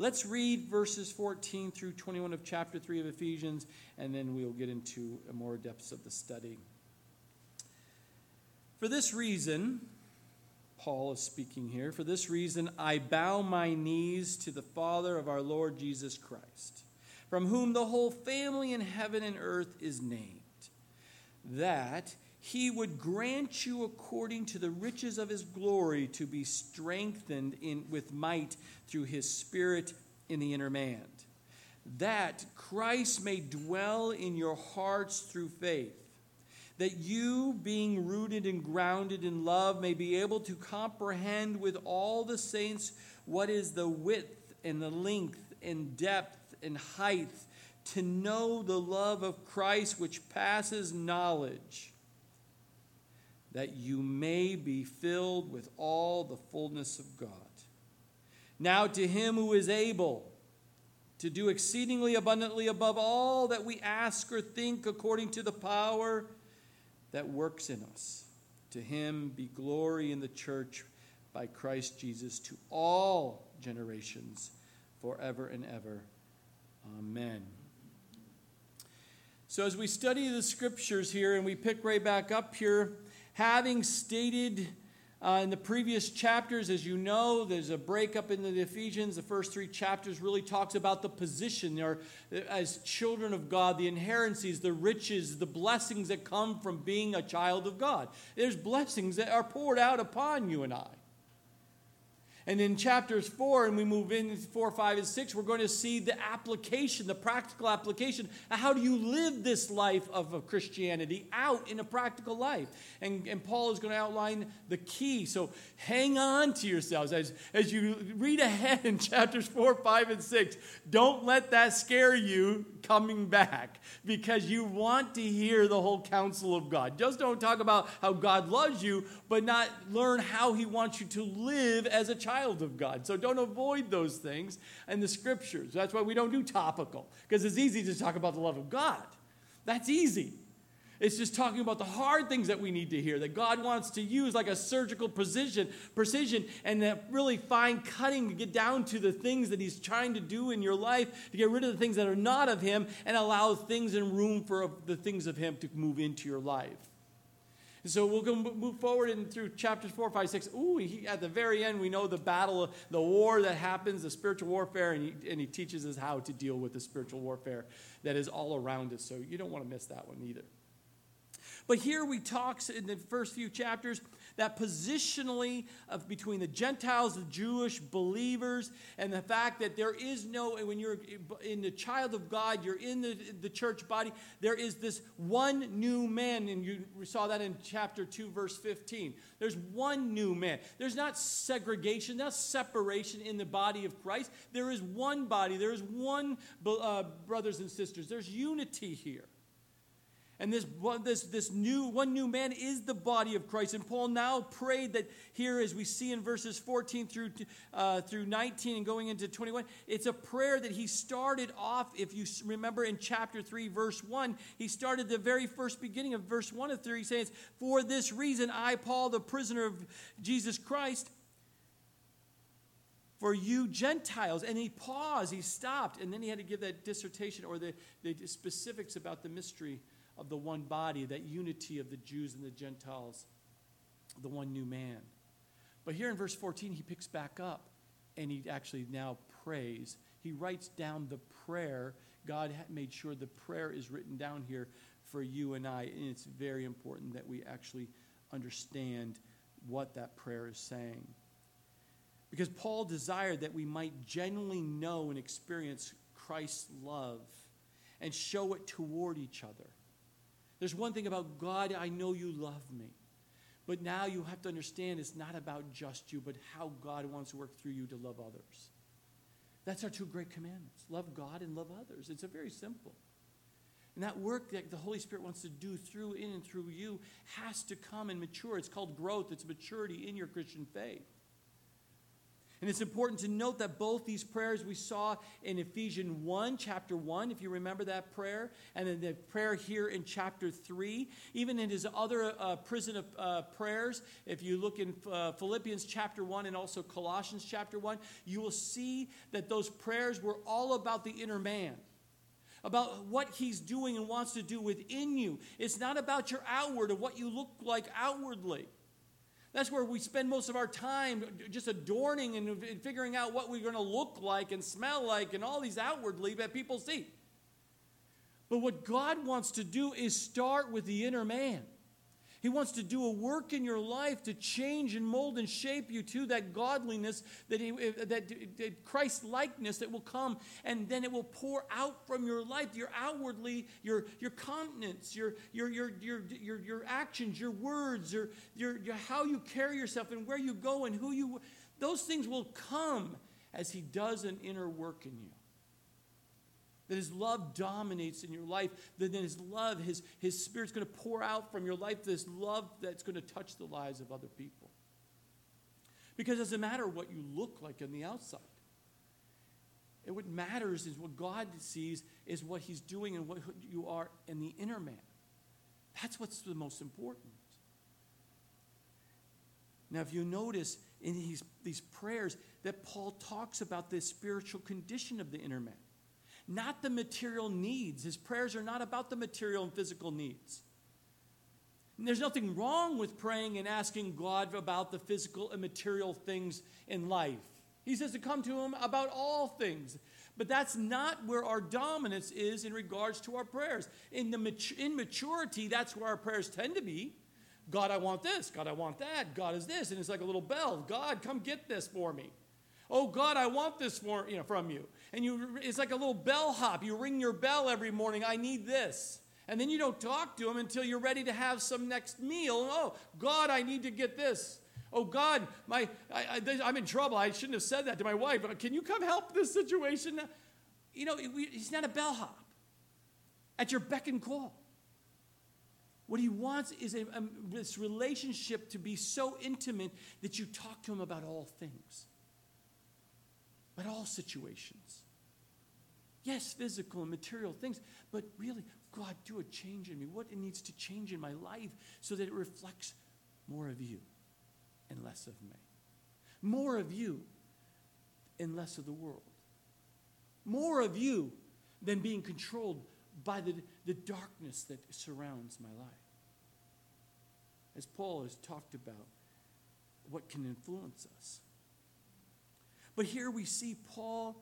Let's read verses 14 through 21 of chapter 3 of Ephesians, and then we'll get into more depths of the study. For this reason, Paul is speaking here, for this reason, I bow my knees to the Father of our Lord Jesus Christ, from whom the whole family in heaven and earth is named, that he would grant you according to the riches of his glory to be strengthened in, with might through his spirit in the inner man. That christ may dwell in your hearts through faith. That you being rooted and grounded in love may be able to comprehend with all the saints what is the width and the length and depth and height to know the love of christ which passes knowledge that you may be filled with all the fullness of God. Now, to him who is able to do exceedingly abundantly above all that we ask or think according to the power that works in us, to him be glory in the church by Christ Jesus to all generations forever and ever. Amen. So, as we study the scriptures here and we pick right back up here, having stated uh, in the previous chapters, as you know, there's a breakup in the Ephesians. The first three chapters really talks about the position or as children of God, the inheritances, the riches, the blessings that come from being a child of God. There's blessings that are poured out upon you and I. And in chapters four, and we move in four, five, and six, we're going to see the application, the practical application. How do you live this life of Christianity out in a practical life? And, and Paul is going to outline the key. So hang on to yourselves as, as you read ahead in chapters four, five, and six. Don't let that scare you coming back because you want to hear the whole counsel of God. Just don't talk about how God loves you, but not learn how he wants you to live as a child child of God. So don't avoid those things and the scriptures. That's why we don't do topical, because it's easy to talk about the love of God. That's easy. It's just talking about the hard things that we need to hear, that God wants to use like a surgical precision, precision and that really fine cutting to get down to the things that He's trying to do in your life, to get rid of the things that are not of Him and allow things and room for the things of Him to move into your life. So we'll go move forward and through chapters 4, 5, 6. Ooh, he, at the very end, we know the battle, the war that happens, the spiritual warfare, and he, and he teaches us how to deal with the spiritual warfare that is all around us. So you don't want to miss that one either. But here we talk in the first few chapters that positionally of between the Gentiles, the Jewish believers, and the fact that there is no, when you're in the child of God, you're in the, the church body, there is this one new man, and you saw that in chapter 2, verse 15. There's one new man. There's not segregation, not separation in the body of Christ. There is one body, there is one, uh, brothers and sisters. There's unity here. And this, this, this new one new man is the body of Christ. And Paul now prayed that here, as we see in verses 14 through, uh, through 19 and going into 21, it's a prayer that he started off, if you remember in chapter 3, verse 1, he started the very first beginning of verse 1 of 3, saying, For this reason, I, Paul, the prisoner of Jesus Christ, for you Gentiles. And he paused, he stopped, and then he had to give that dissertation or the, the specifics about the mystery of the one body, that unity of the Jews and the Gentiles, the one new man. But here in verse 14, he picks back up and he actually now prays. He writes down the prayer. God made sure the prayer is written down here for you and I, and it's very important that we actually understand what that prayer is saying. Because Paul desired that we might genuinely know and experience Christ's love and show it toward each other. There's one thing about God, I know you love me. But now you have to understand it's not about just you, but how God wants to work through you to love others. That's our two great commandments love God and love others. It's a very simple. And that work that the Holy Spirit wants to do through, in, and through you has to come and mature. It's called growth, it's maturity in your Christian faith. And it's important to note that both these prayers we saw in Ephesians 1, chapter 1, if you remember that prayer, and then the prayer here in chapter 3, even in his other uh, prison of uh, prayers, if you look in uh, Philippians chapter 1 and also Colossians chapter 1, you will see that those prayers were all about the inner man about what he's doing and wants to do within you. It's not about your outward of what you look like outwardly. That's where we spend most of our time just adorning and figuring out what we're going to look like and smell like and all these outwardly that people see. But what God wants to do is start with the inner man. He wants to do a work in your life to change and mold and shape you to that godliness, that, he, eh, that, that Christ likeness that will come, and then it will pour out from your life, your outwardly, your, your countenance, your, your, your, your, your, your actions, your words, your, your, your, how you carry yourself, and where you go, and who you. Those things will come as He does an inner work in you that his love dominates in your life, that then his love, his, his spirit's going to pour out from your life, this love that's going to touch the lives of other people. Because it doesn't matter what you look like on the outside. And what matters is what God sees is what he's doing and what you are in the inner man. That's what's the most important. Now, if you notice in these, these prayers that Paul talks about the spiritual condition of the inner man not the material needs. His prayers are not about the material and physical needs. And there's nothing wrong with praying and asking God about the physical and material things in life. He says to come to Him about all things. But that's not where our dominance is in regards to our prayers. In the immaturity, that's where our prayers tend to be. God, I want this. God, I want that. God is this. And it's like a little bell. God, come get this for me. Oh God, I want this for, you know, from you. And you, it's like a little bellhop. You ring your bell every morning. I need this. And then you don't talk to him until you're ready to have some next meal. Oh, God, I need to get this. Oh, God, my, I, am in trouble. I shouldn't have said that to my wife. Can you come help this situation? You know, he's not a bellhop at your beck and call. What he wants is a, a, this relationship to be so intimate that you talk to him about all things but all situations. Yes, physical and material things, but really, God, do a change in me. What it needs to change in my life so that it reflects more of you and less of me. More of you and less of the world. More of you than being controlled by the, the darkness that surrounds my life. As Paul has talked about, what can influence us. But here we see Paul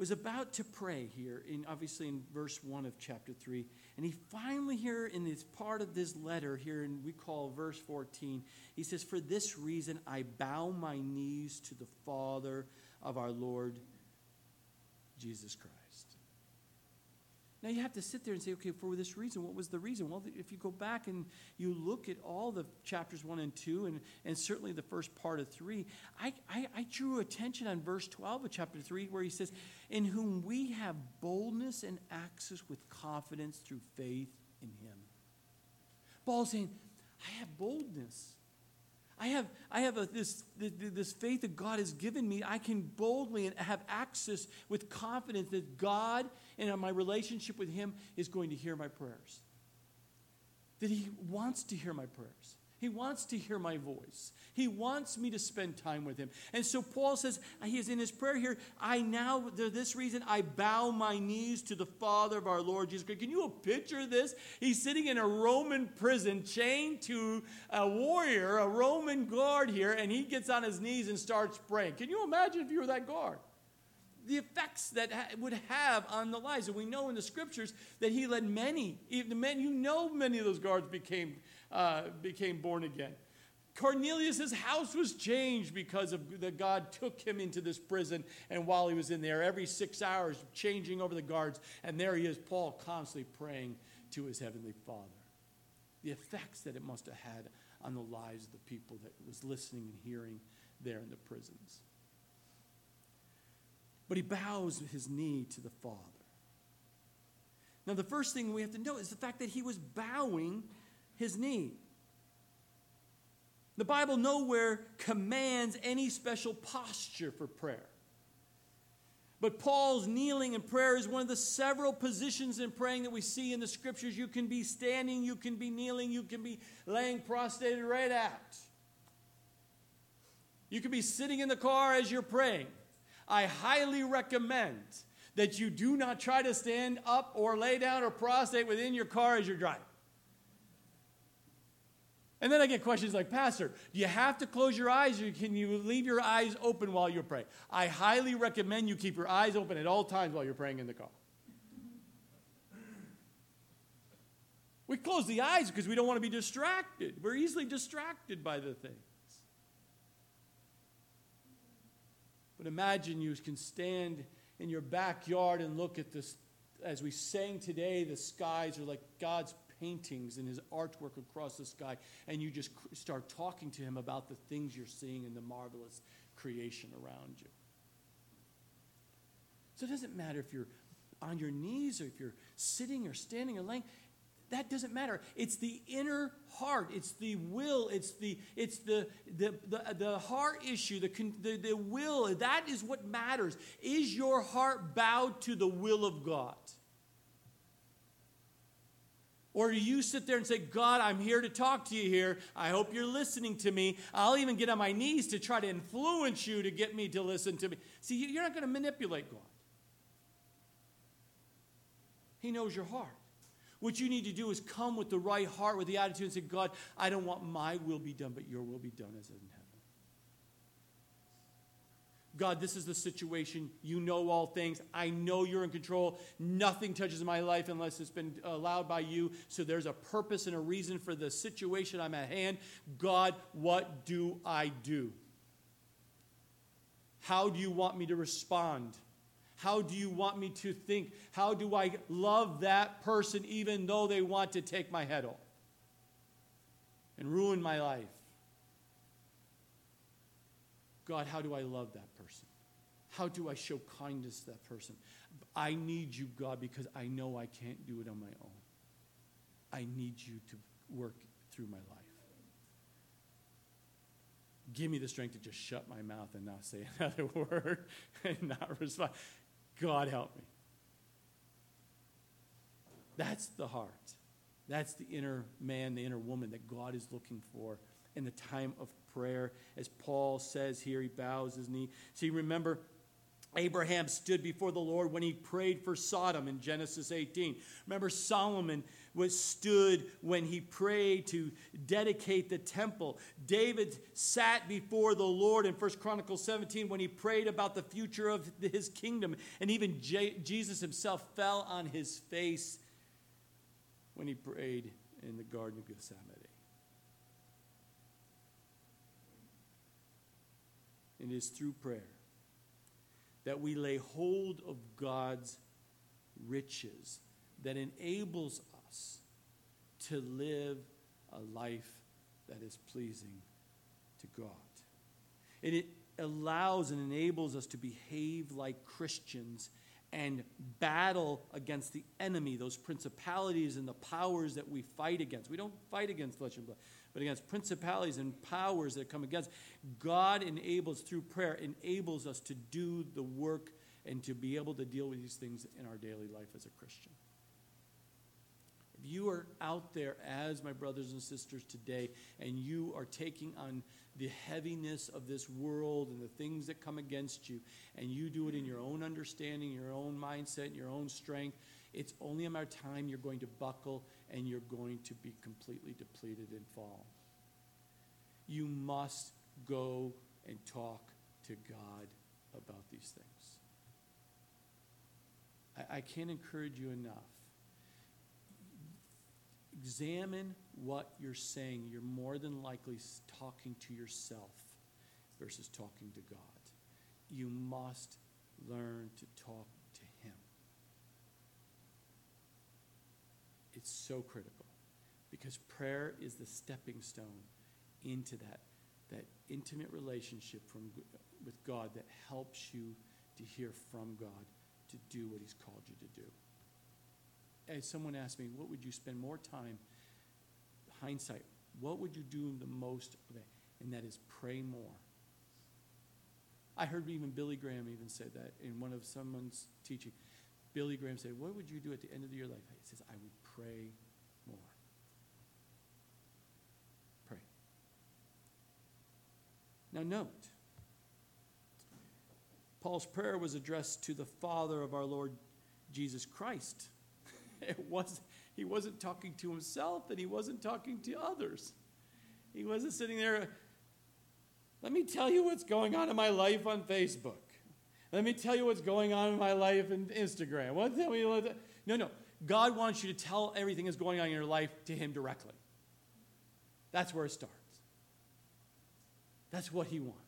was about to pray here, in obviously in verse 1 of chapter 3. And he finally, here in this part of this letter, here in we call verse 14, he says, For this reason I bow my knees to the Father of our Lord Jesus Christ. Now you have to sit there and say, okay, for this reason, what was the reason? Well, if you go back and you look at all the chapters one and two, and, and certainly the first part of three, I, I, I drew attention on verse 12 of chapter three, where he says, In whom we have boldness and access with confidence through faith in him. Paul's saying, I have boldness. I have, I have a, this, this faith that God has given me. I can boldly and have access with confidence that God and my relationship with Him is going to hear my prayers. That He wants to hear my prayers. He wants to hear my voice. He wants me to spend time with him. And so Paul says, he is in his prayer here, I now, for this reason, I bow my knees to the Father of our Lord Jesus Christ. Can you picture this? He's sitting in a Roman prison, chained to a warrior, a Roman guard here, and he gets on his knees and starts praying. Can you imagine if you were that guard? the effects that ha- would have on the lives. And we know in the scriptures that he led many, even the men, you know, many of those guards became uh, became born again. Cornelius' house was changed because of that God took him into this prison, and while he was in there, every six hours, changing over the guards, and there he is, Paul constantly praying to his heavenly Father. The effects that it must have had on the lives of the people that was listening and hearing there in the prisons. But he bows his knee to the Father. Now, the first thing we have to know is the fact that he was bowing his knee. The Bible nowhere commands any special posture for prayer. But Paul's kneeling in prayer is one of the several positions in praying that we see in the scriptures. You can be standing, you can be kneeling, you can be laying prostrated right out. You can be sitting in the car as you're praying. I highly recommend that you do not try to stand up or lay down or prostrate within your car as you're driving. And then I get questions like, Pastor, do you have to close your eyes or can you leave your eyes open while you're praying? I highly recommend you keep your eyes open at all times while you're praying in the car. We close the eyes because we don't want to be distracted. We're easily distracted by the things. But imagine you can stand in your backyard and look at this. As we sang today, the skies are like God's paintings and his artwork across the sky, and you just start talking to him about the things you're seeing in the marvelous creation around you. So it doesn't matter if you're on your knees or if you're sitting or standing or laying. That doesn't matter. It's the inner heart. It's the will. It's the it's the the the, the heart issue. The, the the will. That is what matters. Is your heart bowed to the will of God? Or do you sit there and say, God, I'm here to talk to you here. I hope you're listening to me. I'll even get on my knees to try to influence you to get me to listen to me. See, you're not going to manipulate God. He knows your heart. What you need to do is come with the right heart, with the attitude, and say, God, I don't want my will be done, but your will be done as in heaven. God, this is the situation. You know all things. I know you're in control. Nothing touches my life unless it's been allowed by you. So there's a purpose and a reason for the situation I'm at hand. God, what do I do? How do you want me to respond? How do you want me to think? How do I love that person even though they want to take my head off and ruin my life? God, how do I love that? How do I show kindness to that person? I need you, God, because I know I can't do it on my own. I need you to work through my life. Give me the strength to just shut my mouth and not say another word and not respond. God, help me. That's the heart. That's the inner man, the inner woman that God is looking for in the time of prayer. As Paul says here, he bows his knee. See, remember, Abraham stood before the Lord when he prayed for Sodom in Genesis 18. Remember, Solomon was stood when he prayed to dedicate the temple. David sat before the Lord in 1 Chronicles 17 when he prayed about the future of his kingdom. And even J- Jesus himself fell on his face when he prayed in the Garden of Gethsemane. It is through prayer that we lay hold of God's riches that enables us to live a life that is pleasing to God. And it allows and enables us to behave like Christians and battle against the enemy, those principalities and the powers that we fight against. We don't fight against flesh and blood but against principalities and powers that come against. God enables, through prayer, enables us to do the work and to be able to deal with these things in our daily life as a Christian. If you are out there as my brothers and sisters today and you are taking on the heaviness of this world and the things that come against you, and you do it in your own understanding, your own mindset, your own strength, it's only a matter of time you're going to buckle and you're going to be completely depleted and fall. You must go and talk to God about these things. I, I can't encourage you enough. Examine what you're saying. You're more than likely talking to yourself versus talking to God. You must learn to talk It's so critical because prayer is the stepping stone into that, that intimate relationship from, with God that helps you to hear from God to do what He's called you to do. As someone asked me, what would you spend more time, hindsight, what would you do the most? Okay, and that is pray more. I heard even Billy Graham even say that in one of someone's teaching. Billy Graham said, What would you do at the end of your life? He says, I would pray more. Pray. Now, note, Paul's prayer was addressed to the Father of our Lord Jesus Christ. It was, he wasn't talking to himself and he wasn't talking to others. He wasn't sitting there, let me tell you what's going on in my life on Facebook. Let me tell you what's going on in my life in Instagram. What tell me what no, no. God wants you to tell everything that's going on in your life to Him directly. That's where it starts. That's what He wants.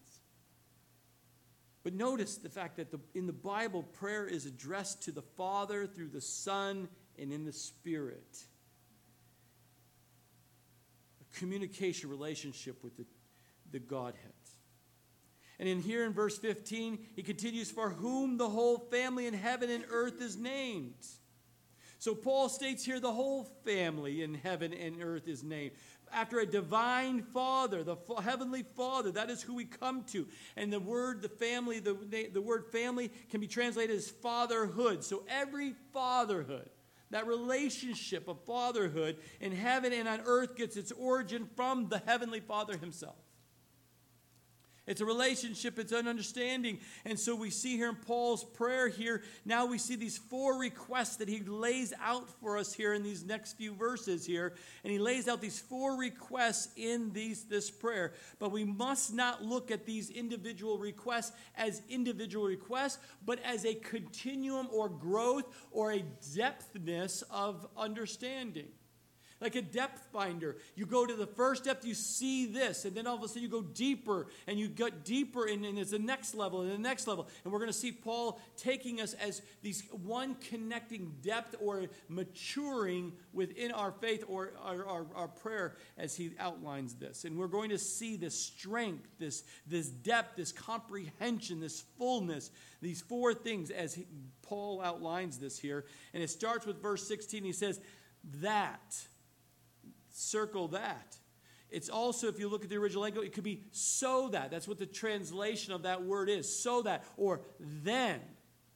But notice the fact that the, in the Bible, prayer is addressed to the Father through the Son and in the Spirit. A communication relationship with the, the Godhead. And in here in verse 15, he continues, For whom the whole family in heaven and earth is named. So Paul states here the whole family in heaven and earth is named. After a divine father, the heavenly father, that is who we come to. And the word, the family, the, the word family can be translated as fatherhood. So every fatherhood, that relationship of fatherhood in heaven and on earth gets its origin from the heavenly father himself. It's a relationship, it's an understanding. And so we see here in Paul's prayer here, now we see these four requests that he lays out for us here in these next few verses here. And he lays out these four requests in these, this prayer. But we must not look at these individual requests as individual requests, but as a continuum or growth or a depthness of understanding like a depth finder. You go to the first depth, you see this, and then all of a sudden you go deeper, and you get deeper, and, and it's the next level, and the next level. And we're going to see Paul taking us as these one connecting depth or maturing within our faith or our, our, our prayer as he outlines this. And we're going to see this strength, this, this depth, this comprehension, this fullness, these four things as he, Paul outlines this here. And it starts with verse 16. He says, That circle that. It's also, if you look at the original language, it could be so that. That's what the translation of that word is. So that, or then,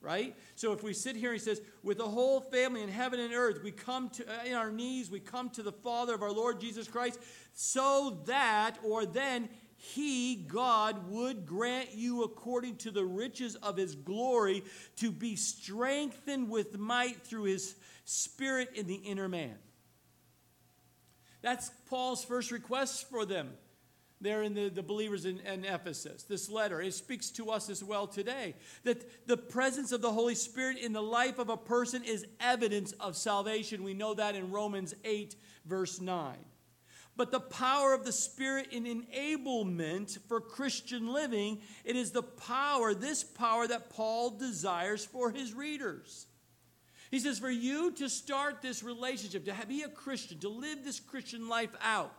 right? So if we sit here and he says, with the whole family in heaven and earth, we come to, uh, in our knees, we come to the Father of our Lord Jesus Christ, so that, or then, he, God, would grant you according to the riches of his glory to be strengthened with might through his spirit in the inner man. That's Paul's first request for them there in the, the believers in, in, Ephesus. This letter, it speaks to us as well today. That the presence of the Holy Spirit in the life of a person is evidence of salvation. We know that in Romans 8, verse 9. But the power of the Spirit in enablement for Christian living, it is the power, this power that Paul desires for his readers. He says, for you to start this relationship, to be a Christian, to live this Christian life out,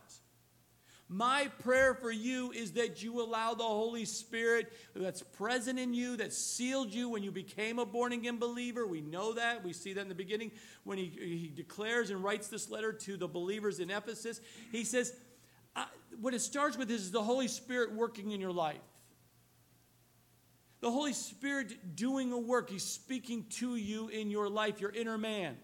my prayer for you is that you allow the Holy Spirit that's present in you, that sealed you when you became a born again believer. We know that. We see that in the beginning when he, he declares and writes this letter to the believers in Ephesus. He says, what it starts with is the Holy Spirit working in your life. The Holy Spirit doing a work. He's speaking to you in your life, your inner man.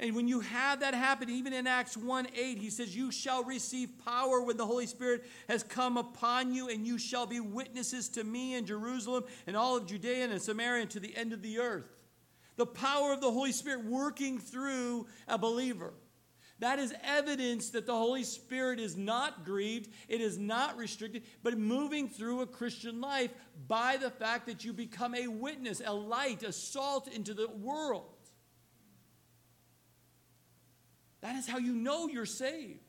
And when you have that happen, even in Acts 1 8, he says, You shall receive power when the Holy Spirit has come upon you, and you shall be witnesses to me in Jerusalem and all of Judea and Samaria and to the end of the earth. The power of the Holy Spirit working through a believer. That is evidence that the Holy Spirit is not grieved, it is not restricted, but moving through a Christian life by the fact that you become a witness, a light, a salt into the world. That is how you know you're saved.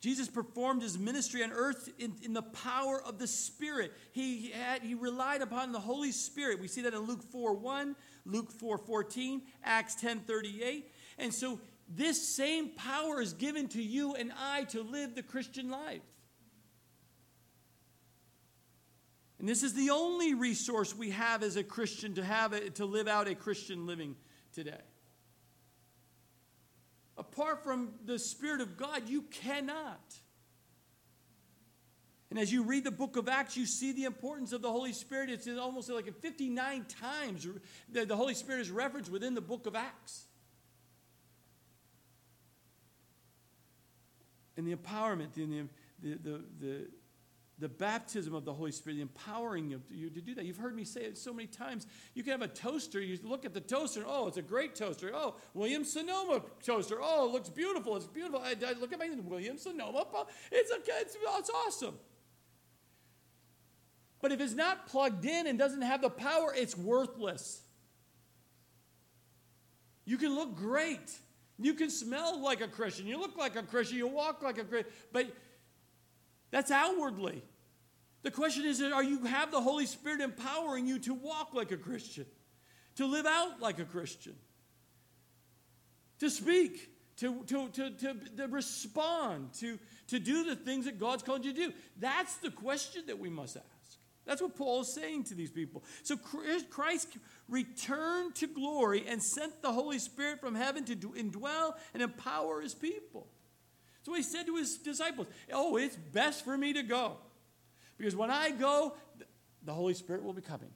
Jesus performed his ministry on earth in, in the power of the Spirit. He, had, he relied upon the Holy Spirit. We see that in Luke 4 1, Luke 4 14, Acts 10 38. And so this same power is given to you and I to live the Christian life. And this is the only resource we have as a Christian to have it, to live out a Christian living today. apart from the Spirit of God, you cannot. And as you read the book of Acts, you see the importance of the Holy Spirit. It's almost like 59 times the Holy Spirit is referenced within the book of Acts. And the empowerment, the, the, the, the, baptism of the Holy Spirit, the empowering of you to do that. You've heard me say it so many times. You can have a toaster. You look at the toaster. Oh, it's a great toaster. Oh, Williams Sonoma toaster. Oh, it looks beautiful. It's beautiful. I, I look at my Williams Sonoma. It's, a, it's, it's awesome. But if it's not plugged in and doesn't have the power, it's worthless. You can look great. You can smell like a Christian. You look like a Christian. You walk like a Christian. But that's outwardly. The question is are you have the Holy Spirit empowering you to walk like a Christian, to live out like a Christian, to speak, to, to, to, to, respond, to, to do the things that God's called you to do? That's the question that we must ask. That's what Paul is saying to these people. So Christ returned to glory and sent the Holy Spirit from heaven to indwell and empower his people. So he said to his disciples, Oh, it's best for me to go. Because when I go, the Holy Spirit will be coming.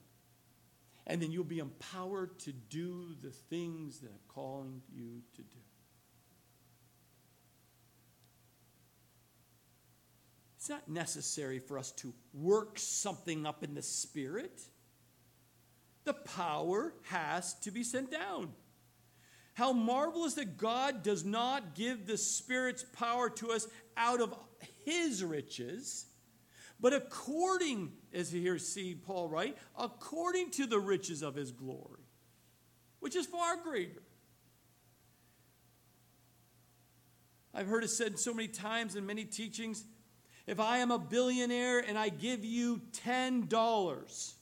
And then you'll be empowered to do the things that I'm calling you to do. It's not necessary for us to work something up in the Spirit. The power has to be sent down. How marvelous that God does not give the Spirit's power to us out of His riches, but according, as here see Paul write, according to the riches of His glory, which is far greater. I've heard it said so many times in many teachings if I am a billionaire and I give you $10,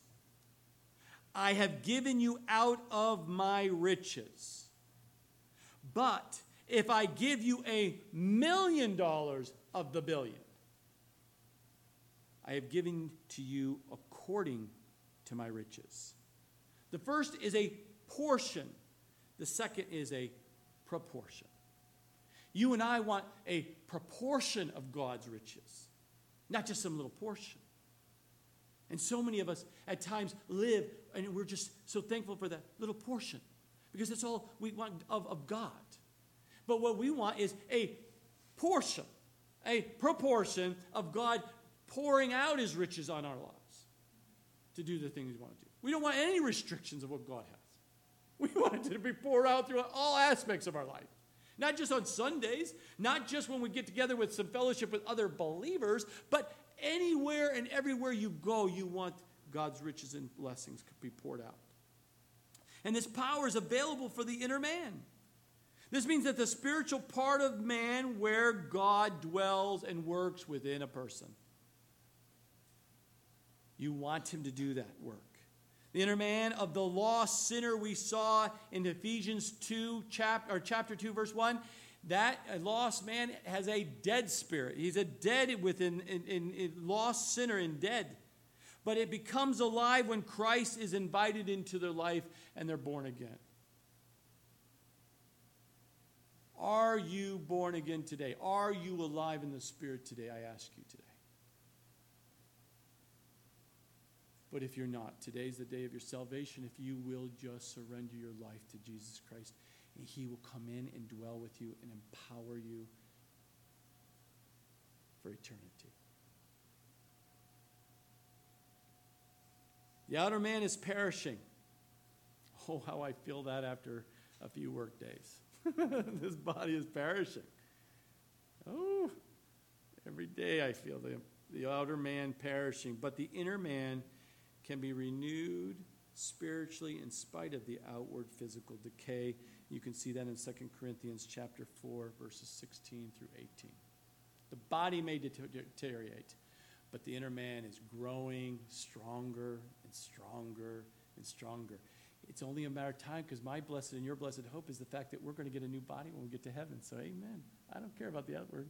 I have given you out of my riches. But if I give you a million dollars of the billion, I have given to you according to my riches. The first is a portion, the second is a proportion. You and I want a proportion of God's riches not just some little portion. And so many of us at times live, and we're just so thankful for that little portion because that's all we want of, of God. But what we want is a portion, a proportion of God pouring out his riches on our lives to do the things we want to do. We don't want any restrictions of what God has. We want it to be poured out through all aspects of our life. Not just on Sundays, not just when we get together with some fellowship with other believers, but anywhere and everywhere you go, you want God's riches and blessings to be poured out. And this power is available for the inner man. This means that the spiritual part of man where God dwells and works within a person. You want him to do that work. The inner man of the lost sinner we saw in Ephesians 2, chapter, or chapter 2, verse 1. That a lost man has a dead spirit. He's a dead within in, in, in lost sinner and dead. But it becomes alive when Christ is invited into their life and they're born again. Are you born again today? Are you alive in the Spirit today? I ask you today. But if you're not, today's the day of your salvation. If you will just surrender your life to Jesus Christ, and He will come in and dwell with you and empower you for eternity. The outer man is perishing. Oh, how I feel that after a few work days. this body is perishing. Oh, every day I feel the, the outer man perishing, but the inner man can be renewed spiritually in spite of the outward physical decay. You can see that in 2 Corinthians chapter 4 verses 16 through 18. The body may deteriorate, but the inner man is growing stronger and stronger and stronger. It's only a matter of time because my blessed and your blessed hope is the fact that we're going to get a new body when we get to heaven. So, amen. I don't care about the outward.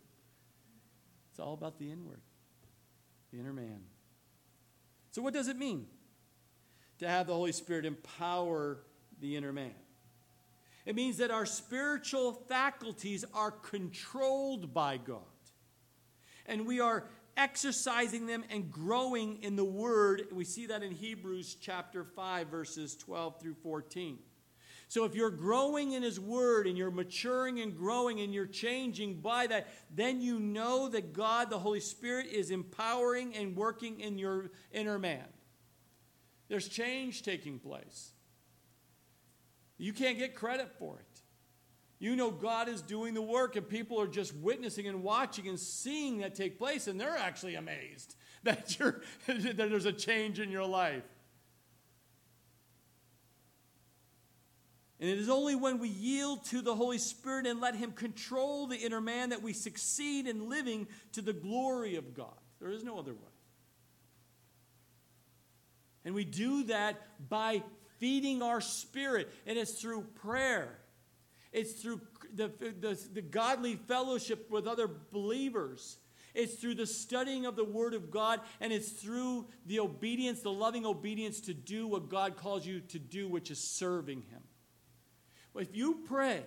It's all about the inward, the inner man. So, what does it mean to have the Holy Spirit empower the inner man? It means that our spiritual faculties are controlled by God. And we are exercising them and growing in the Word. We see that in Hebrews chapter 5, verses 12 through 14. So if you're growing in His Word and you're maturing and growing and you're changing by that, then you know that God, the Holy Spirit, is empowering and working in your inner man. There's change taking place. You can't get credit for it. You know God is doing the work, and people are just witnessing and watching and seeing that take place, and they're actually amazed that, that there's a change in your life. And it is only when we yield to the Holy Spirit and let Him control the inner man that we succeed in living to the glory of God. There is no other way. And we do that by feeding our spirit, and it's through prayer. It's through the, the, the, godly fellowship with other believers. It's through the studying of the Word of God, and it's through the obedience, the loving obedience to do what God calls you to do, which is serving Him. If you pray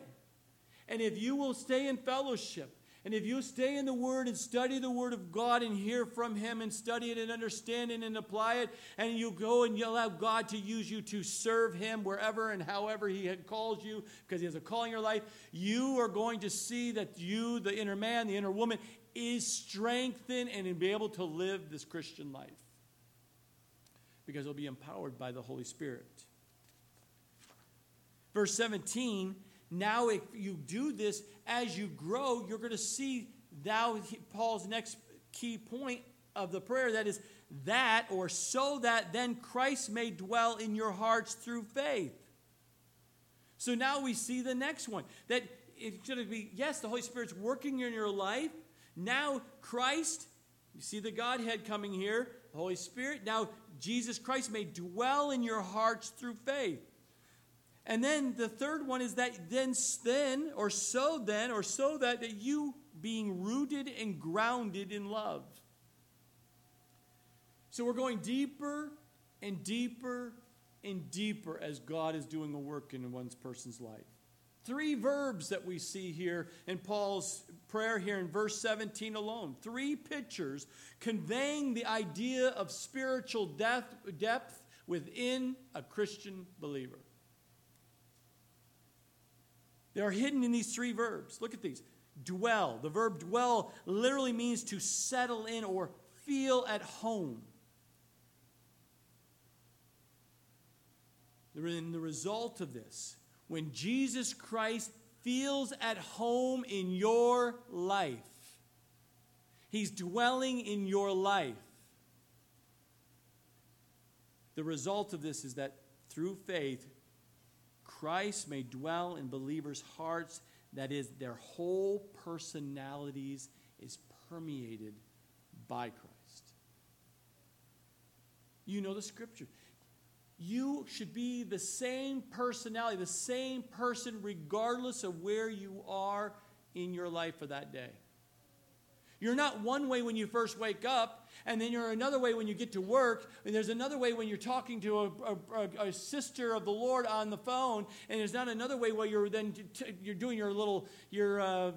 and if you will stay in fellowship, and if you stay in the Word and study the Word of God and hear from Him and study it and understand it and apply it, and you go and you allow God to use you to serve Him wherever and however He calls you, because He has a calling in your life, you are going to see that you, the inner man, the inner woman, is strengthened and be able to live this Christian life. Because it'll be empowered by the Holy Spirit. Verse 17 now, if you do this as you grow, you're going to see now Paul's next key point of the prayer that is, that or so that then Christ may dwell in your hearts through faith. So now we see the next one that it's going to be yes, the Holy Spirit's working in your life. Now, Christ, you see the Godhead coming here, the Holy Spirit. Now, Jesus Christ may dwell in your hearts through faith. And then the third one is that then, then, or so then, or so that, that you being rooted and grounded in love. So we're going deeper and deeper and deeper as God is doing a work in one's person's life. Three verbs that we see here in Paul's prayer here in verse 17 alone. Three pictures conveying the idea of spiritual depth, depth within a Christian believer. They are hidden in these three verbs. Look at these. Dwell. The verb dwell literally means to settle in or feel at home. In the result of this, when Jesus Christ feels at home in your life, He's dwelling in your life. The result of this is that through faith, Christ may dwell in believers' hearts, that is, their whole personalities is permeated by Christ. You know the scripture. You should be the same personality, the same person, regardless of where you are in your life for that day. You're not one way when you first wake up, and then you're another way when you get to work, and there's another way when you're talking to a, a, a sister of the Lord on the phone, and there's not another way where you're then t- you're doing your little your uh,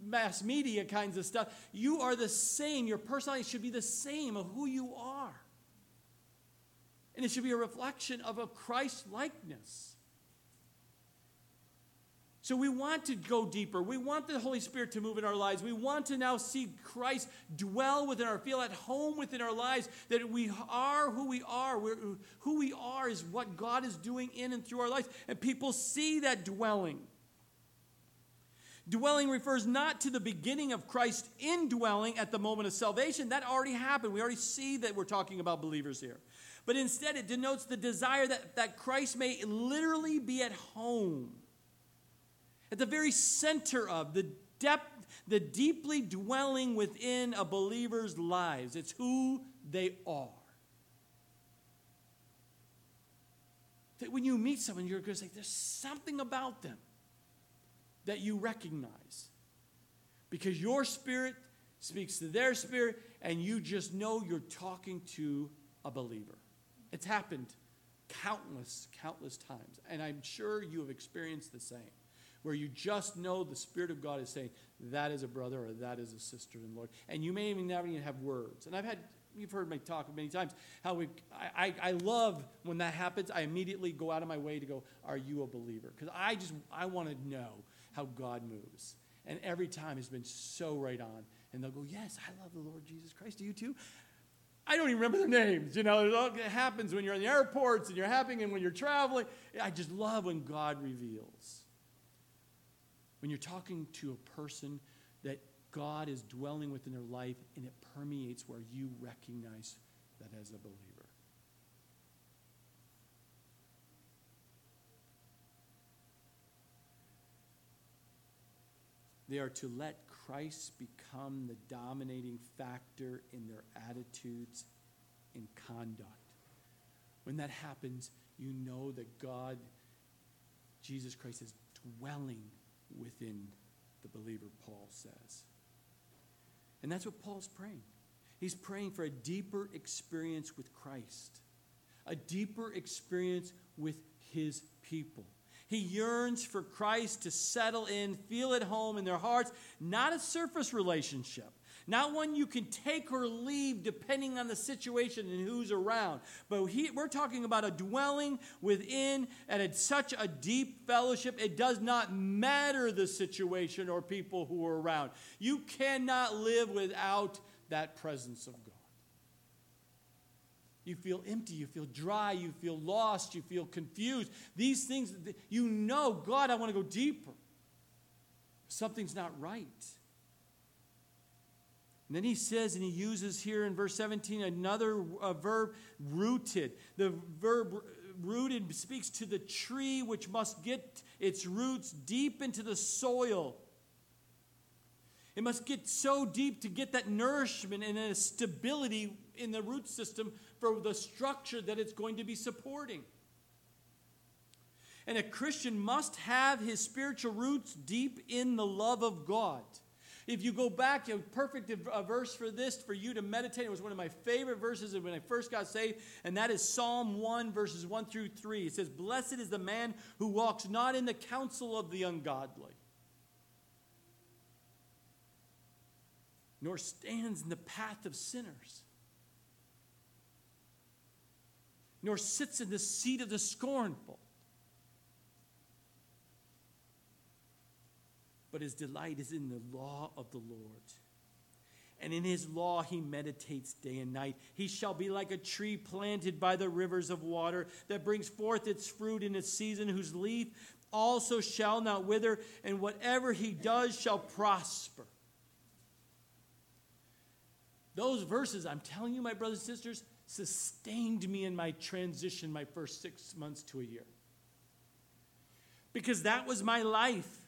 mass media kinds of stuff. You are the same. Your personality should be the same of who you are, and it should be a reflection of a Christ likeness. So we want to go deeper. We want the Holy Spirit to move in our lives. We want to now see Christ dwell within our, feel at home within our lives, that we are who we are. We're, who we are is what God is doing in and through our lives. And people see that dwelling. Dwelling refers not to the beginning of Christ indwelling at the moment of salvation. That already happened. We already see that we're talking about believers here. But instead, it denotes the desire that, that Christ may literally be at home at the very center of the depth, the deeply dwelling within a believer's lives. It's who they are. That when you meet someone, you're going to say, there's something about them that you recognize. Because your spirit speaks to their spirit, and you just know you're talking to a believer. It's happened countless, countless times. And I'm sure you have experienced the same, where you just know the Spirit of God is saying, that is a brother or that is a sister in the Lord. And you may even never even have words. And I've had, you've heard me talk many times, how we, I, I, love when that happens, I immediately go out of my way to go, are you a believer? Because I just, I want to know how God moves. And every time has been so right on. And they'll go, yes, I love the Lord Jesus Christ. Do you too? I don't even remember their names. You know, it happens when you're in the airports and you're happy and when you're traveling. I just love when God reveals. When you're talking to a person that God is dwelling within their life and it permeates where you recognize that as a believer. They are to let Christ become the dominating factor in their attitudes and conduct. When that happens, you know that God, Jesus Christ, is dwelling within the believer, Paul says. And that's what Paul's praying. He's praying for a deeper experience with Christ, a deeper experience with his people. He yearns for Christ to settle in, feel at home in their hearts, not a surface relationship, not one you can take or leave depending on the situation and who's around. But he, we're talking about a dwelling within and it's such a deep fellowship, it does not matter the situation or people who are around. You cannot live without that presence of God. You feel empty, you feel dry, you feel lost, you feel confused. These things, you know, God, I want to go deeper. Something's not right. And then he says, and he uses here in verse 17 another verb, rooted. The verb rooted speaks to the tree which must get its roots deep into the soil. It must get so deep to get that nourishment and a stability in the root system for the structure that it's going to be supporting. And a Christian must have his spiritual roots deep in the love of God. If you go back, a perfect verse for this for you to meditate. It was one of my favorite verses when I first got saved, and that is Psalm 1, verses 1 through 3. It says, Blessed is the man who walks not in the counsel of the ungodly, nor stands in the path of sinners nor sits in the seat of the scornful. But his delight is in the law of the Lord. And in his law he meditates day and night. He shall be like a tree planted by the rivers of water that brings forth its fruit in its season, whose leaf also shall not wither, and whatever he does shall prosper. Those verses, I'm telling you, my brothers and sisters, sustained me in my transition my first six months to a year. Because that was my life.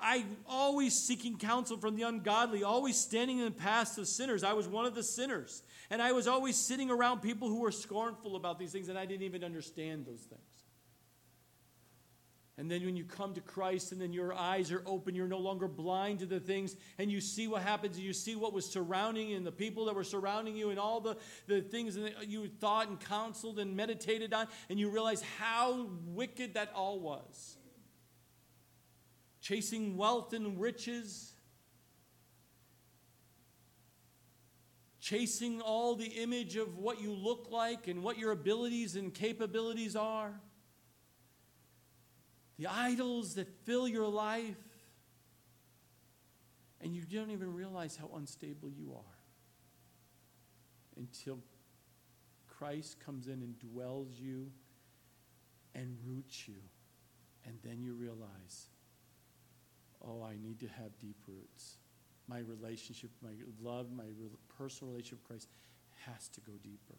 I always seeking counsel from the ungodly, always standing in the paths of sinners. I was one of the sinners. And I was always sitting around people who were scornful about these things, and I didn't even understand those things. And then when you come to Christ and then your eyes are open, you're no longer blind to the things, and you see what happens, and you see what was surrounding you and the people that were surrounding you and all the, the things that you thought and counseled and meditated on, and you realize how wicked that all was. Chasing wealth and riches, chasing all the image of what you look like and what your abilities and capabilities are the idols that fill your life, and you don't even realize how unstable you are until Christ comes in and dwells you and roots you. And then you realize, oh, I need to have deep roots. My relationship, my love, my personal relationship with Christ has to go deeper.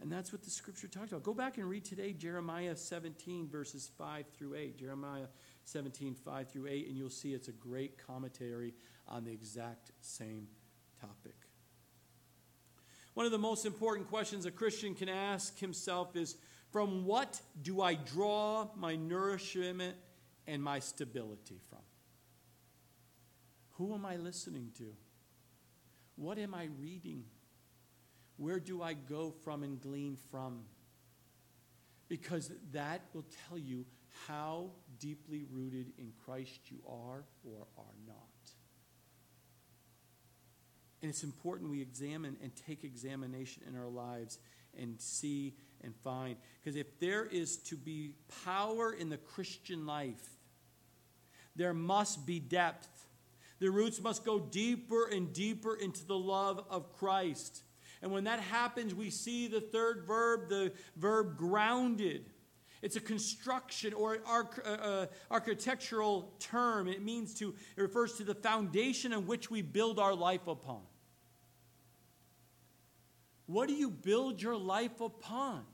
And that's what the scripture talks about. Go back and read today Jeremiah 17, verses 5 through 8. Jeremiah 17, 5 through 8, and you'll see it's a great commentary on the exact same topic. One of the most important questions a Christian can ask himself is From what do I draw my nourishment and my stability from? Who am I listening to? What am I reading? Where do I go from and glean from? Because that will tell you how deeply rooted in Christ you are or are not. And it's important we examine and take examination in our lives and see and find. Because if there is to be power in the Christian life, there must be depth. The roots must go deeper and deeper into the love of Christ. And when that happens, we see the third verb, the verb grounded. It's a construction or arch, uh, uh, architectural term. It means to, it refers to the foundation on which we build our life upon. What do you build your life upon?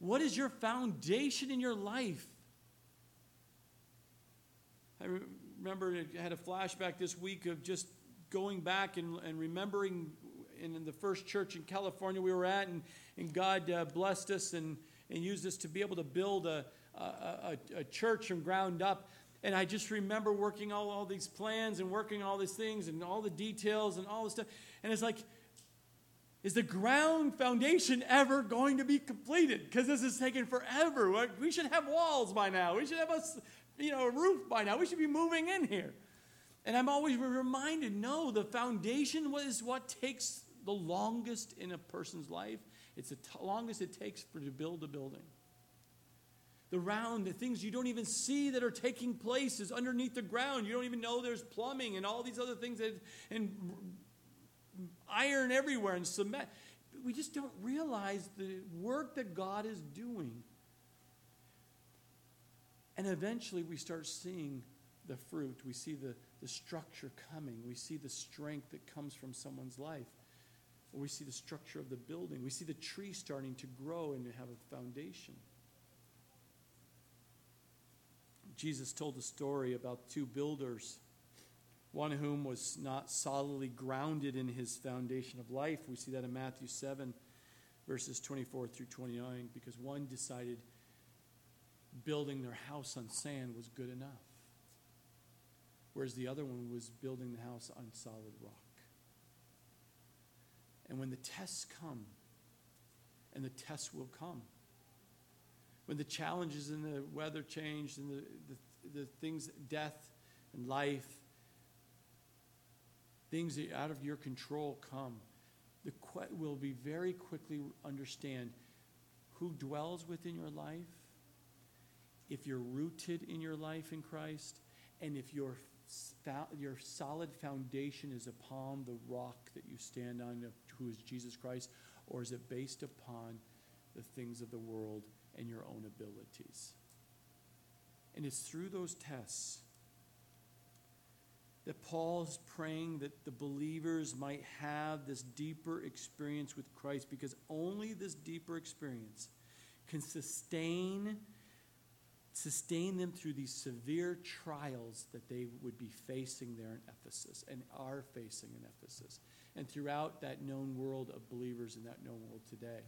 What is your foundation in your life? I remember I had a flashback this week of just going back and, and remembering in, in, the first church in California we were at, and, and God uh, blessed us and, and used us to be able to build a, a, a, a church from ground up. And I just remember working all, all these plans and working all these things and all the details and all this stuff. And it's like, is the ground foundation ever going to be completed? Because this is taking forever. We should have walls by now. We should have a, you know, a roof by now. We should be moving in here. And I'm always reminded no, the foundation is what takes the longest in a person's life. It's the t- longest it takes for to build a building. The round, the things you don't even see that are taking place is underneath the ground. You don't even know there's plumbing and all these other things that, and iron everywhere and cement. We just don't realize the work that God is doing. And eventually we start seeing the fruit. We see the, the structure coming. We see the strength that comes from someone's life. We see the structure of the building. We see the tree starting to grow and to have a foundation. Jesus told a story about two builders one of whom was not solidly grounded in his foundation of life. We see that in Matthew 7, verses 24 through 29, because one decided building their house on sand was good enough, whereas the other one was building the house on solid rock. And when the tests come, and the tests will come, when the challenges in the weather change and the, the, the things, death and life, things that out of your control come, the will be very quickly understand who dwells within your life, if you're rooted in your life in Christ, and if your your solid foundation is upon the rock that you stand on, who is Jesus Christ, or is it based upon the things of the world and your own abilities? And it's through those tests that Paul is praying that the believers might have this deeper experience with Christ because only this deeper experience can sustain sustain them through these severe trials that they would be facing there in Ephesus and are facing in Ephesus and throughout that known world of believers in that known world today.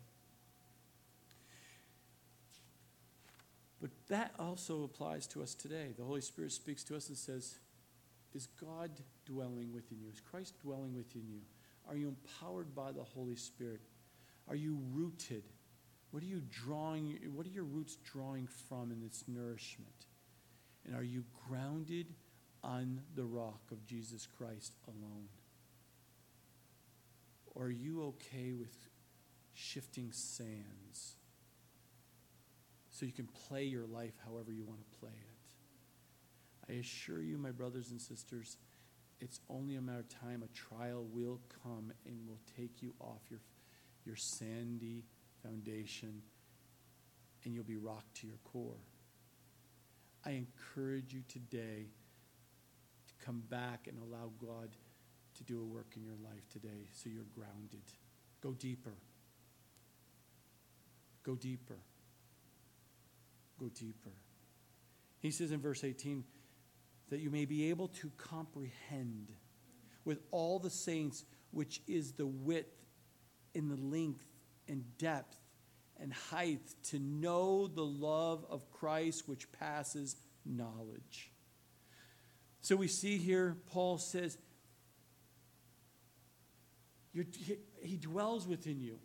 But that also applies to us today. The Holy Spirit speaks to us and says, is God dwelling within you? Is Christ dwelling within you? Are you empowered by the Holy Spirit? Are you rooted? What are you drawing? What are your roots drawing from in this nourishment? And are you grounded on the rock of Jesus Christ alone? Or are you okay with shifting sands so you can play your life however you want to play it? I assure you, my brothers and sisters, it's only a matter of time. A trial will come and will take you off your, your sandy foundation and you'll be rocked to your core. I encourage you today to come back and allow God to do a work in your life today so you're grounded. Go deeper. Go deeper. Go deeper. He says in verse 18, that you may be able to comprehend with all the saints, which is the width and the length and depth and height, to know the love of Christ which passes knowledge. So we see here, Paul says, he, he dwells within you.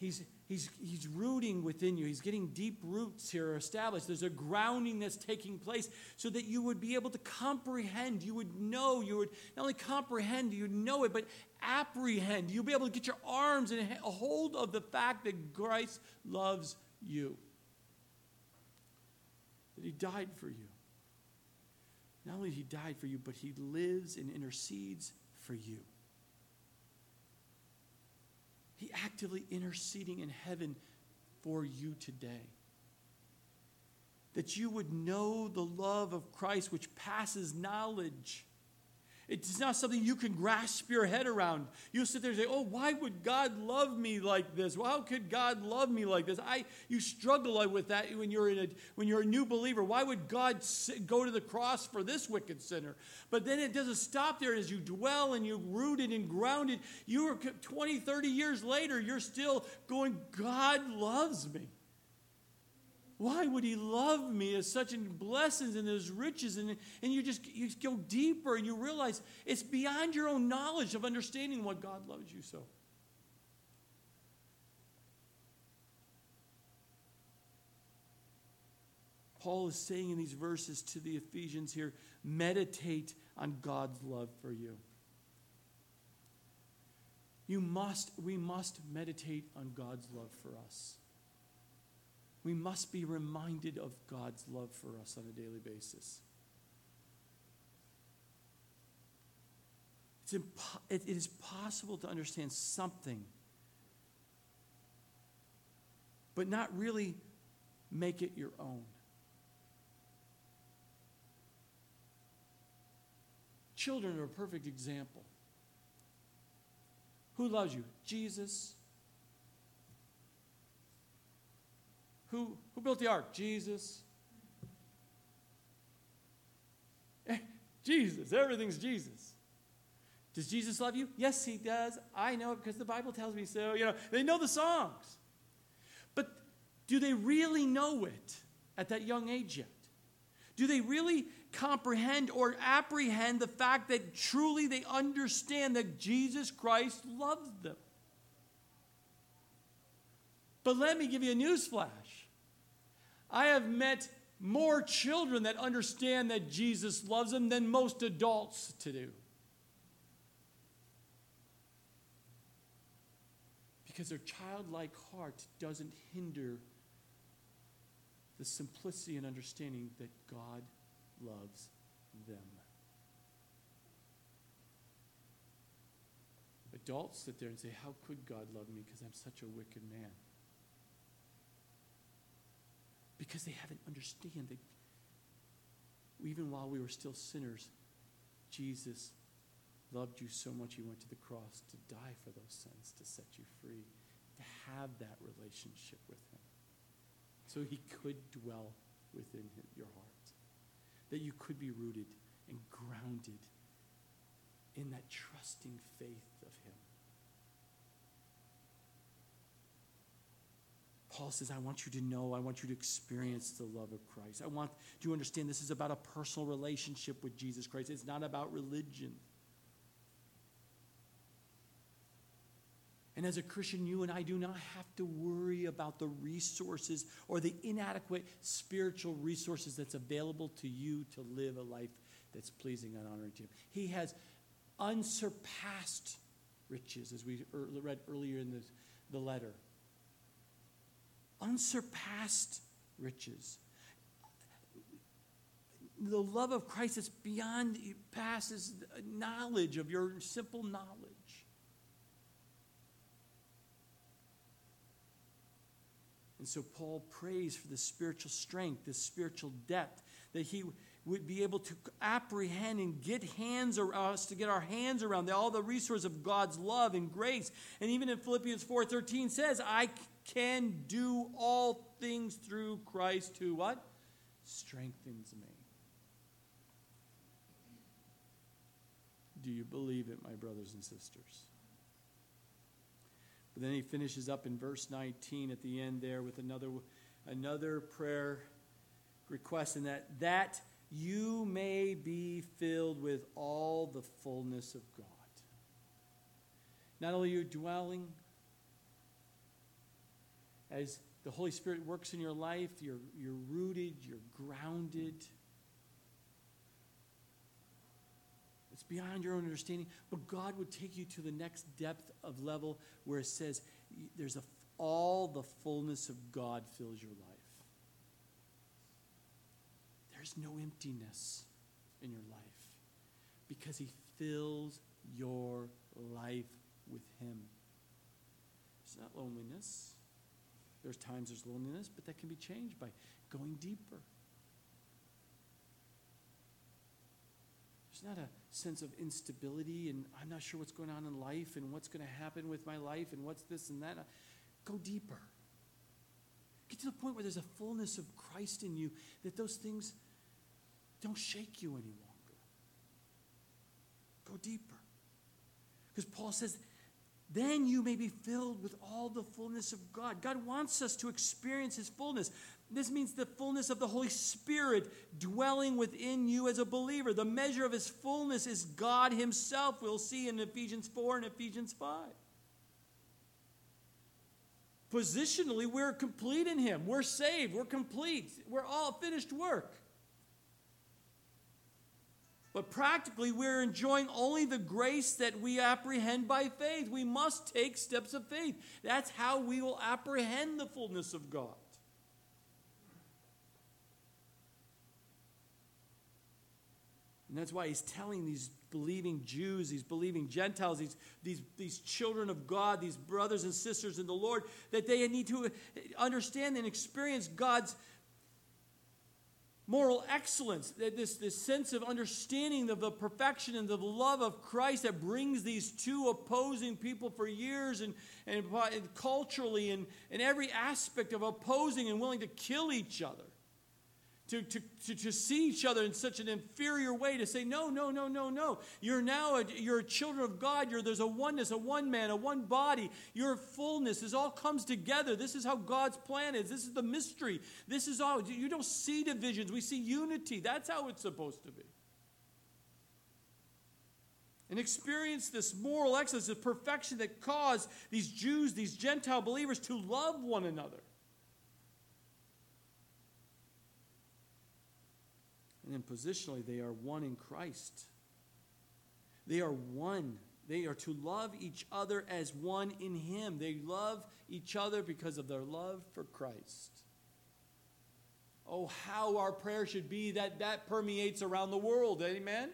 he's, he's, he's rooting within you. He's getting deep roots here established. There's a grounding that's taking place so that you would be able to comprehend. You would know. You would not only comprehend, you know it, but apprehend. You'll be able to get your arms and a hold of the fact that Christ loves you, that He died for you. Not only He died for you, but He lives and intercedes for you. He actively interceding in heaven for you today. That you would know the love of Christ which passes knowledge it's not something you can grasp your head around. You sit there and say, "Oh, why would God love me like this? Well, how could God love me like this?" I you struggle with that when you're in a when you're a new believer. Why would God go to the cross for this wicked sinner? But then it doesn't stop there as you dwell and you're rooted and grounded. You are 20, 30 years later, you're still going, "God loves me." Why would he love me as such in blessings and his riches? And, and you just you go deeper and you realize it's beyond your own knowledge of understanding what God loves you so. Paul is saying in these verses to the Ephesians here meditate on God's love for you. You must, we must meditate on God's love for us we must be reminded of God's love for us on a daily basis. It's impo- it is possible to understand something, but not really make it your own. Children are a perfect example. Who loves you? Jesus. Who, who built the ark? Jesus. Eh, Jesus. Everything's Jesus. Does Jesus love you? Yes, he does. I know it because the Bible tells me so. You know, they know the songs. But do they really know it at that young age yet? Do they really comprehend or apprehend the fact that truly they understand that Jesus Christ loves them? But let me give you a news flash. I have met more children that understand that Jesus loves them than most adults to do. Because their childlike heart doesn't hinder the simplicity and understanding that God loves them. Adults sit there and say, How could God love me because I'm such a wicked man? Because they haven't understand that even while we were still sinners, Jesus loved you so much he went to the cross to die for those sins, to set you free, to have that relationship with him. So he could dwell within your heart, that you could be rooted and grounded in that trusting faith of him. Paul says, I want you to know, I want you to experience the love of Christ. I want you to understand this is about a personal relationship with Jesus Christ. It's not about religion. And as a Christian, you and I do not have to worry about the resources or the inadequate spiritual resources that's available to you to live a life that's pleasing and honoring to Him. He has unsurpassed riches, as we read earlier in the, the letter unsurpassed riches. The love of Christ is beyond, passes knowledge of your simple knowledge. And so Paul prays for the spiritual strength, the spiritual depth, that he would be able to apprehend and get hands around uh, us to get our hands around all the resources of God's love and grace. And even in Philippians 4:13 says, I can do all things through Christ who what? Strengthens me. Do you believe it, my brothers and sisters? But then he finishes up in verse 19 at the end there with another, another prayer request, and that that you may be filled with all the fullness of God. Not only your dwelling, as the Holy Spirit works in your life, you're, you're rooted, you're grounded. It's beyond your own understanding, but God would take you to the next depth of level where it says there's a, all the fullness of God fills your life. There's no emptiness in your life because He fills your life with Him. It's not loneliness. There's times there's loneliness, but that can be changed by going deeper. There's not a sense of instability and I'm not sure what's going on in life and what's going to happen with my life and what's this and that. Go deeper. Get to the point where there's a fullness of Christ in you that those things don't shake you any longer. Go deeper. Because Paul says then you may be filled with all the fullness of God. God wants us to experience His fullness. This means the fullness of the Holy Spirit dwelling within you as a believer. The measure of His fullness is God Himself, we'll see in Ephesians 4 and Ephesians 5. Positionally, we're complete in Him. We're saved. We're complete. We're all finished work. But practically, we're enjoying only the grace that we apprehend by faith. We must take steps of faith. That's how we will apprehend the fullness of God. And that's why he's telling these believing Jews, these believing Gentiles, these, these, these children of God, these brothers and sisters in the Lord, that they need to understand and experience God's moral excellence, this, this sense of understanding of the perfection and the love of Christ that brings these two opposing people for years and, and, culturally and in every aspect of opposing and willing to kill each other to, to, to, to, see each other in such an inferior way, to say, no, no, no, no, no. You're now, a, you're children of God. You're, there's a oneness, a one man, a one body. Your fullness. This all comes together. This is how God's plan is. This is the mystery. This is all. You don't see divisions. We see unity. That's how it's supposed to be. And experience this moral excellence, this perfection that caused these Jews, these Gentile believers to love one another. And then positionally, they are one in Christ. They are one. They are to love each other as one in Him. They love each other because of their love for Christ. Oh, how our prayer should be that that permeates around the world. Amen?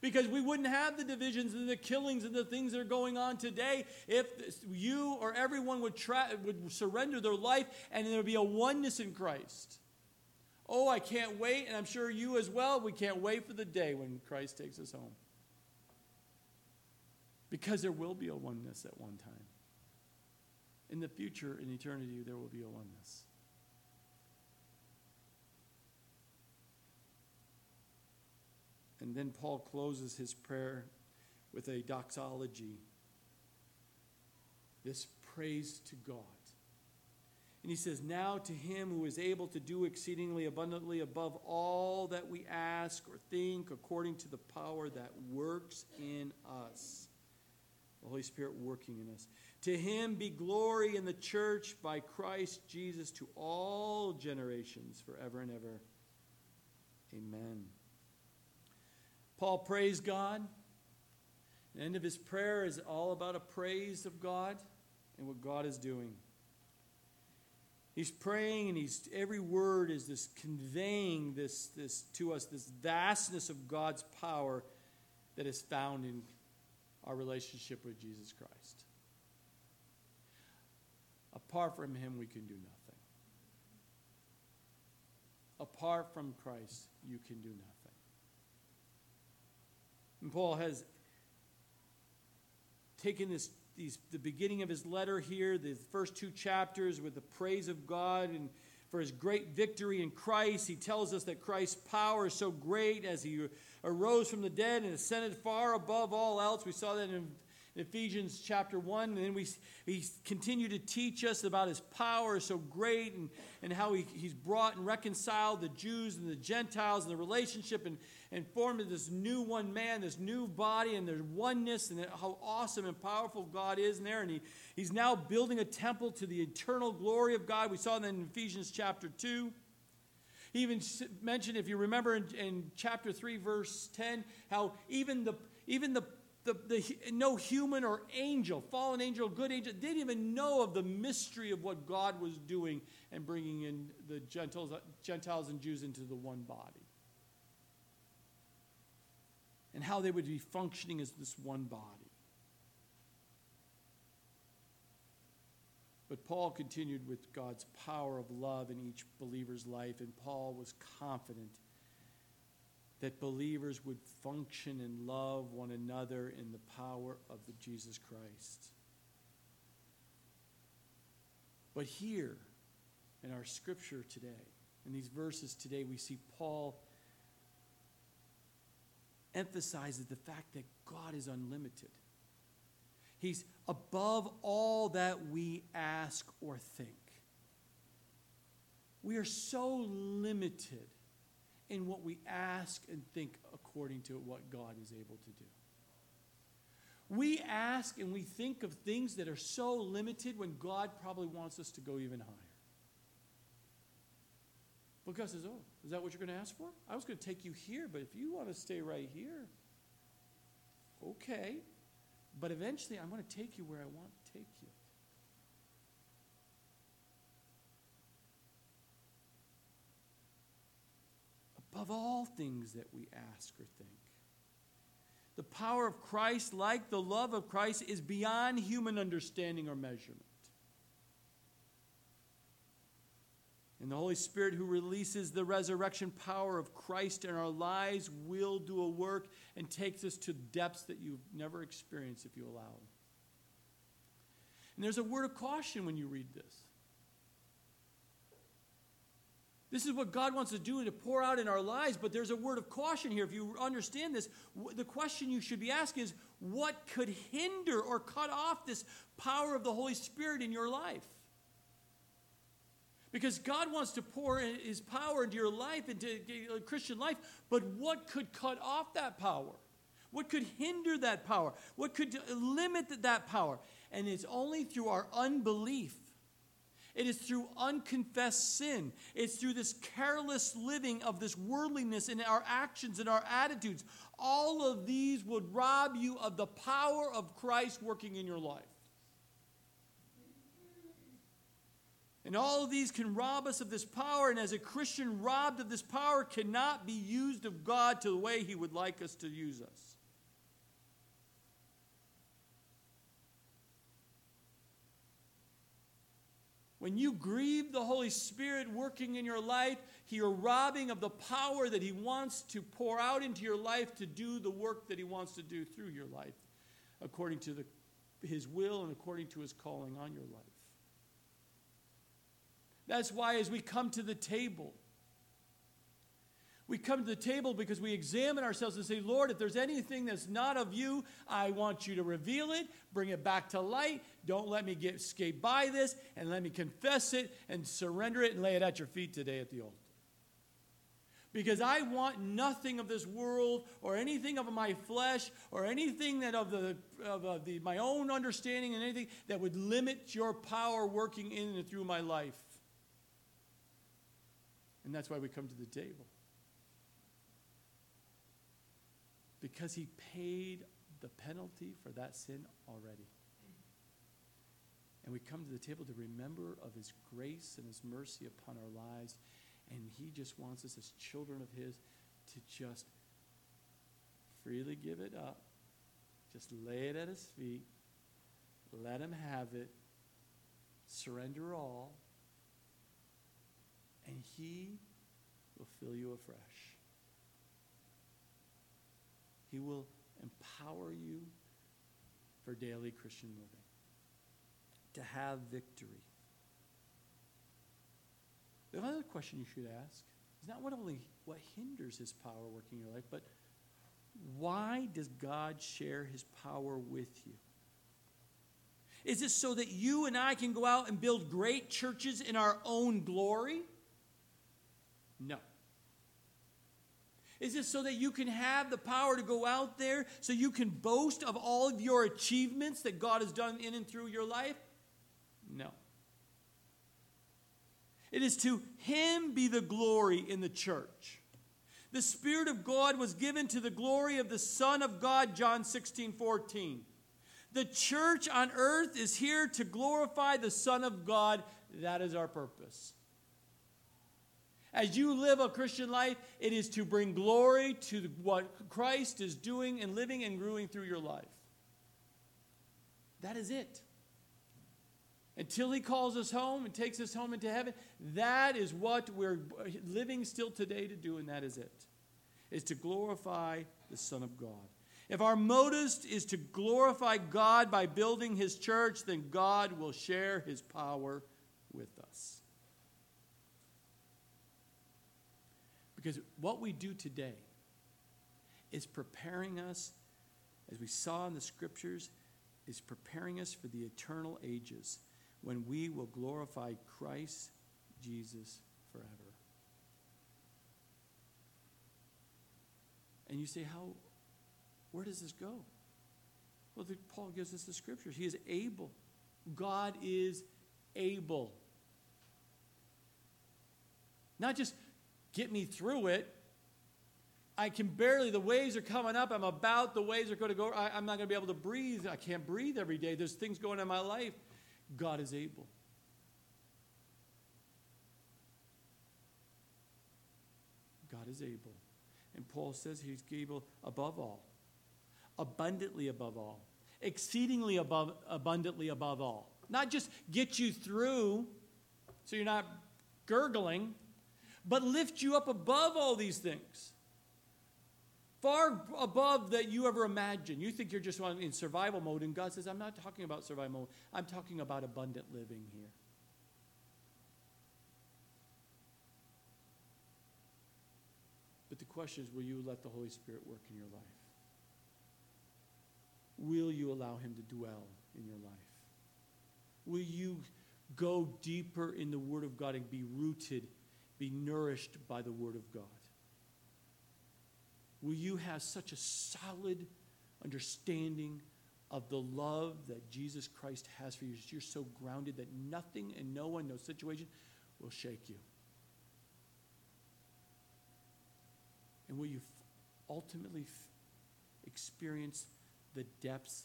Because we wouldn't have the divisions and the killings and the things that are going on today if you or everyone would, try, would surrender their life and there would be a oneness in Christ. Oh, I can't wait, and I'm sure you as well. We can't wait for the day when Christ takes us home. Because there will be a oneness at one time. In the future, in eternity, there will be a oneness. And then Paul closes his prayer with a doxology this praise to God. And he says, Now to him who is able to do exceedingly abundantly above all that we ask or think, according to the power that works in us. The Holy Spirit working in us. To him be glory in the church by Christ Jesus to all generations, forever and ever. Amen. Paul praised God. The end of his prayer is all about a praise of God and what God is doing. He's praying, and he's every word is this conveying this, this to us, this vastness of God's power that is found in our relationship with Jesus Christ. Apart from him, we can do nothing. Apart from Christ, you can do nothing. And Paul has taken this these, the beginning of his letter here, the first two chapters with the praise of God and for his great victory in Christ. He tells us that Christ's power is so great as he arose from the dead and ascended far above all else. We saw that in Ephesians chapter 1, and then we, he continued to teach us about his power so great and, and how he, he's brought and reconciled the Jews and the Gentiles and the relationship and, and formed this new one man, this new body, and there's oneness and how awesome and powerful God is in there. And he, he's now building a temple to the eternal glory of God. We saw that in Ephesians chapter 2. He even mentioned, if you remember in, in chapter 3, verse 10, how even the, even the the, the, no human or angel, fallen angel, good angel, didn't even know of the mystery of what God was doing and bringing in the Gentiles, Gentiles and Jews into the one body. And how they would be functioning as this one body. But Paul continued with God's power of love in each believer's life, and Paul was confident that believers would function and love one another in the power of the Jesus Christ. But here in our scripture today, in these verses today, we see Paul emphasizes the fact that God is unlimited. He's above all that we ask or think. We are so limited in what we ask and think according to what God is able to do. We ask and we think of things that are so limited when God probably wants us to go even higher. But God says, Oh, is that what you're going to ask for? I was going to take you here, but if you want to stay right here, okay. But eventually, I'm going to take you where I want to take you. above all things that we ask or think. The power of Christ, like the love of Christ, is beyond human understanding or measurement. And the Holy Spirit, who releases the resurrection power of Christ in our lives, will do a work and takes us to depths that you've never experienced if you allow. And there's a word of caution when you read this. This is what God wants to do to pour out in our lives, but there's a word of caution here. If you understand this, the question you should be asking is what could hinder or cut off this power of the Holy Spirit in your life? Because God wants to pour his power into your life, into Christian life, but what could cut off that power? What could hinder that power? What could limit that power? And it's only through our unbelief it is through unconfessed sin. It's through this careless living of this worldliness in our actions and our attitudes. All of these would rob you of the power of Christ working in your life. And all of these can rob us of this power. And as a Christian, robbed of this power cannot be used of God to the way He would like us to use us. When you grieve the Holy Spirit working in your life, you're robbing of the power that He wants to pour out into your life to do the work that He wants to do through your life, according to the, His will and according to His calling on your life. That's why, as we come to the table, we come to the table because we examine ourselves and say, Lord, if there's anything that's not of you, I want you to reveal it, bring it back to light. Don't let me get escape by this, and let me confess it and surrender it and lay it at your feet today at the altar. Because I want nothing of this world or anything of my flesh or anything that of the of, of the my own understanding and anything that would limit your power working in and through my life. And that's why we come to the table. because he paid the penalty for that sin already. And we come to the table to remember of his grace and his mercy upon our lives. And he just wants us as children of his to just freely give it up. Just lay it at his feet. Let him have it. Surrender all. And he will fill you afresh. He will empower you for daily Christian living, to have victory. The other question you should ask is not what only what hinders his power working in your life, but why does God share his power with you? Is it so that you and I can go out and build great churches in our own glory? No. Is this so that you can have the power to go out there so you can boast of all of your achievements that God has done in and through your life? No. It is to Him be the glory in the church. The Spirit of God was given to the glory of the Son of God, John 16 14. The church on earth is here to glorify the Son of God. That is our purpose. As you live a Christian life, it is to bring glory to what Christ is doing and living and growing through your life. That is it. Until he calls us home and takes us home into heaven, that is what we're living still today to do, and that is it. Is to glorify the Son of God. If our motive is to glorify God by building his church, then God will share his power with us. Because what we do today is preparing us, as we saw in the scriptures, is preparing us for the eternal ages when we will glorify Christ Jesus forever. And you say, how, where does this go? Well, the, Paul gives us the scriptures. He is able. God is able. Not just get me through it. I can barely, the waves are coming up. I'm about, the waves are going to go. I, I'm not going to be able to breathe. I can't breathe every day. There's things going on in my life. God is able. God is able. And Paul says he's able above all, abundantly above all, exceedingly above, abundantly above all. Not just get you through so you're not gurgling, but lift you up above all these things. Far above that you ever imagined. You think you're just in survival mode, and God says, I'm not talking about survival mode. I'm talking about abundant living here. But the question is will you let the Holy Spirit work in your life? Will you allow Him to dwell in your life? Will you go deeper in the Word of God and be rooted be nourished by the Word of God? Will you have such a solid understanding of the love that Jesus Christ has for you? You're so grounded that nothing and no one, no situation will shake you. And will you ultimately experience the depths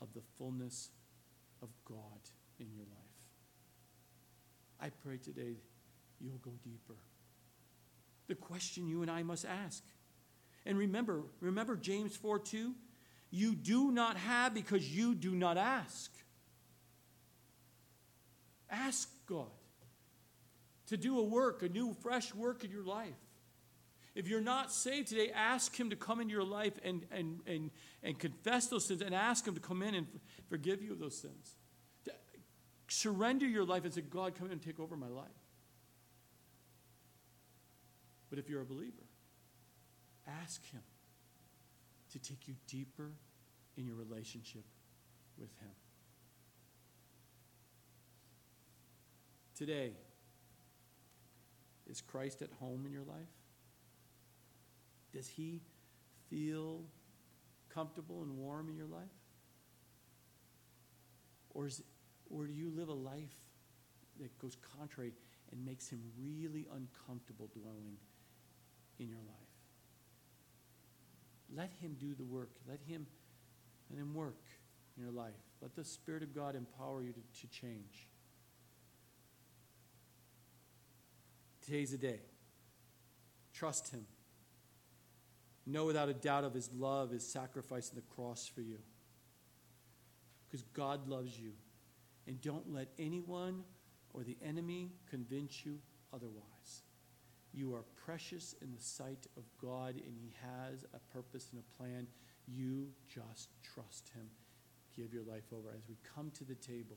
of the fullness of God in your life? I pray today you'll go deeper. The question you and I must ask. And remember, remember James 4 2? You do not have because you do not ask. Ask God to do a work, a new, fresh work in your life. If you're not saved today, ask Him to come into your life and, and, and, and confess those sins and ask Him to come in and forgive you of those sins. Surrender your life and say, God, come in and take over my life. But if you're a believer, ask Him to take you deeper in your relationship with Him. Today, is Christ at home in your life? Does He feel comfortable and warm in your life? Or, is, or do you live a life that goes contrary and makes Him really uncomfortable dwelling in your life. Let Him do the work. Let Him, let him work in your life. Let the Spirit of God empower you to, to change. Today's the day. Trust Him. Know without a doubt of His love, His sacrifice on the cross for you. Because God loves you. And don't let anyone or the enemy convince you otherwise. You are precious in the sight of God, and He has a purpose and a plan. You just trust Him. Give your life over. As we come to the table,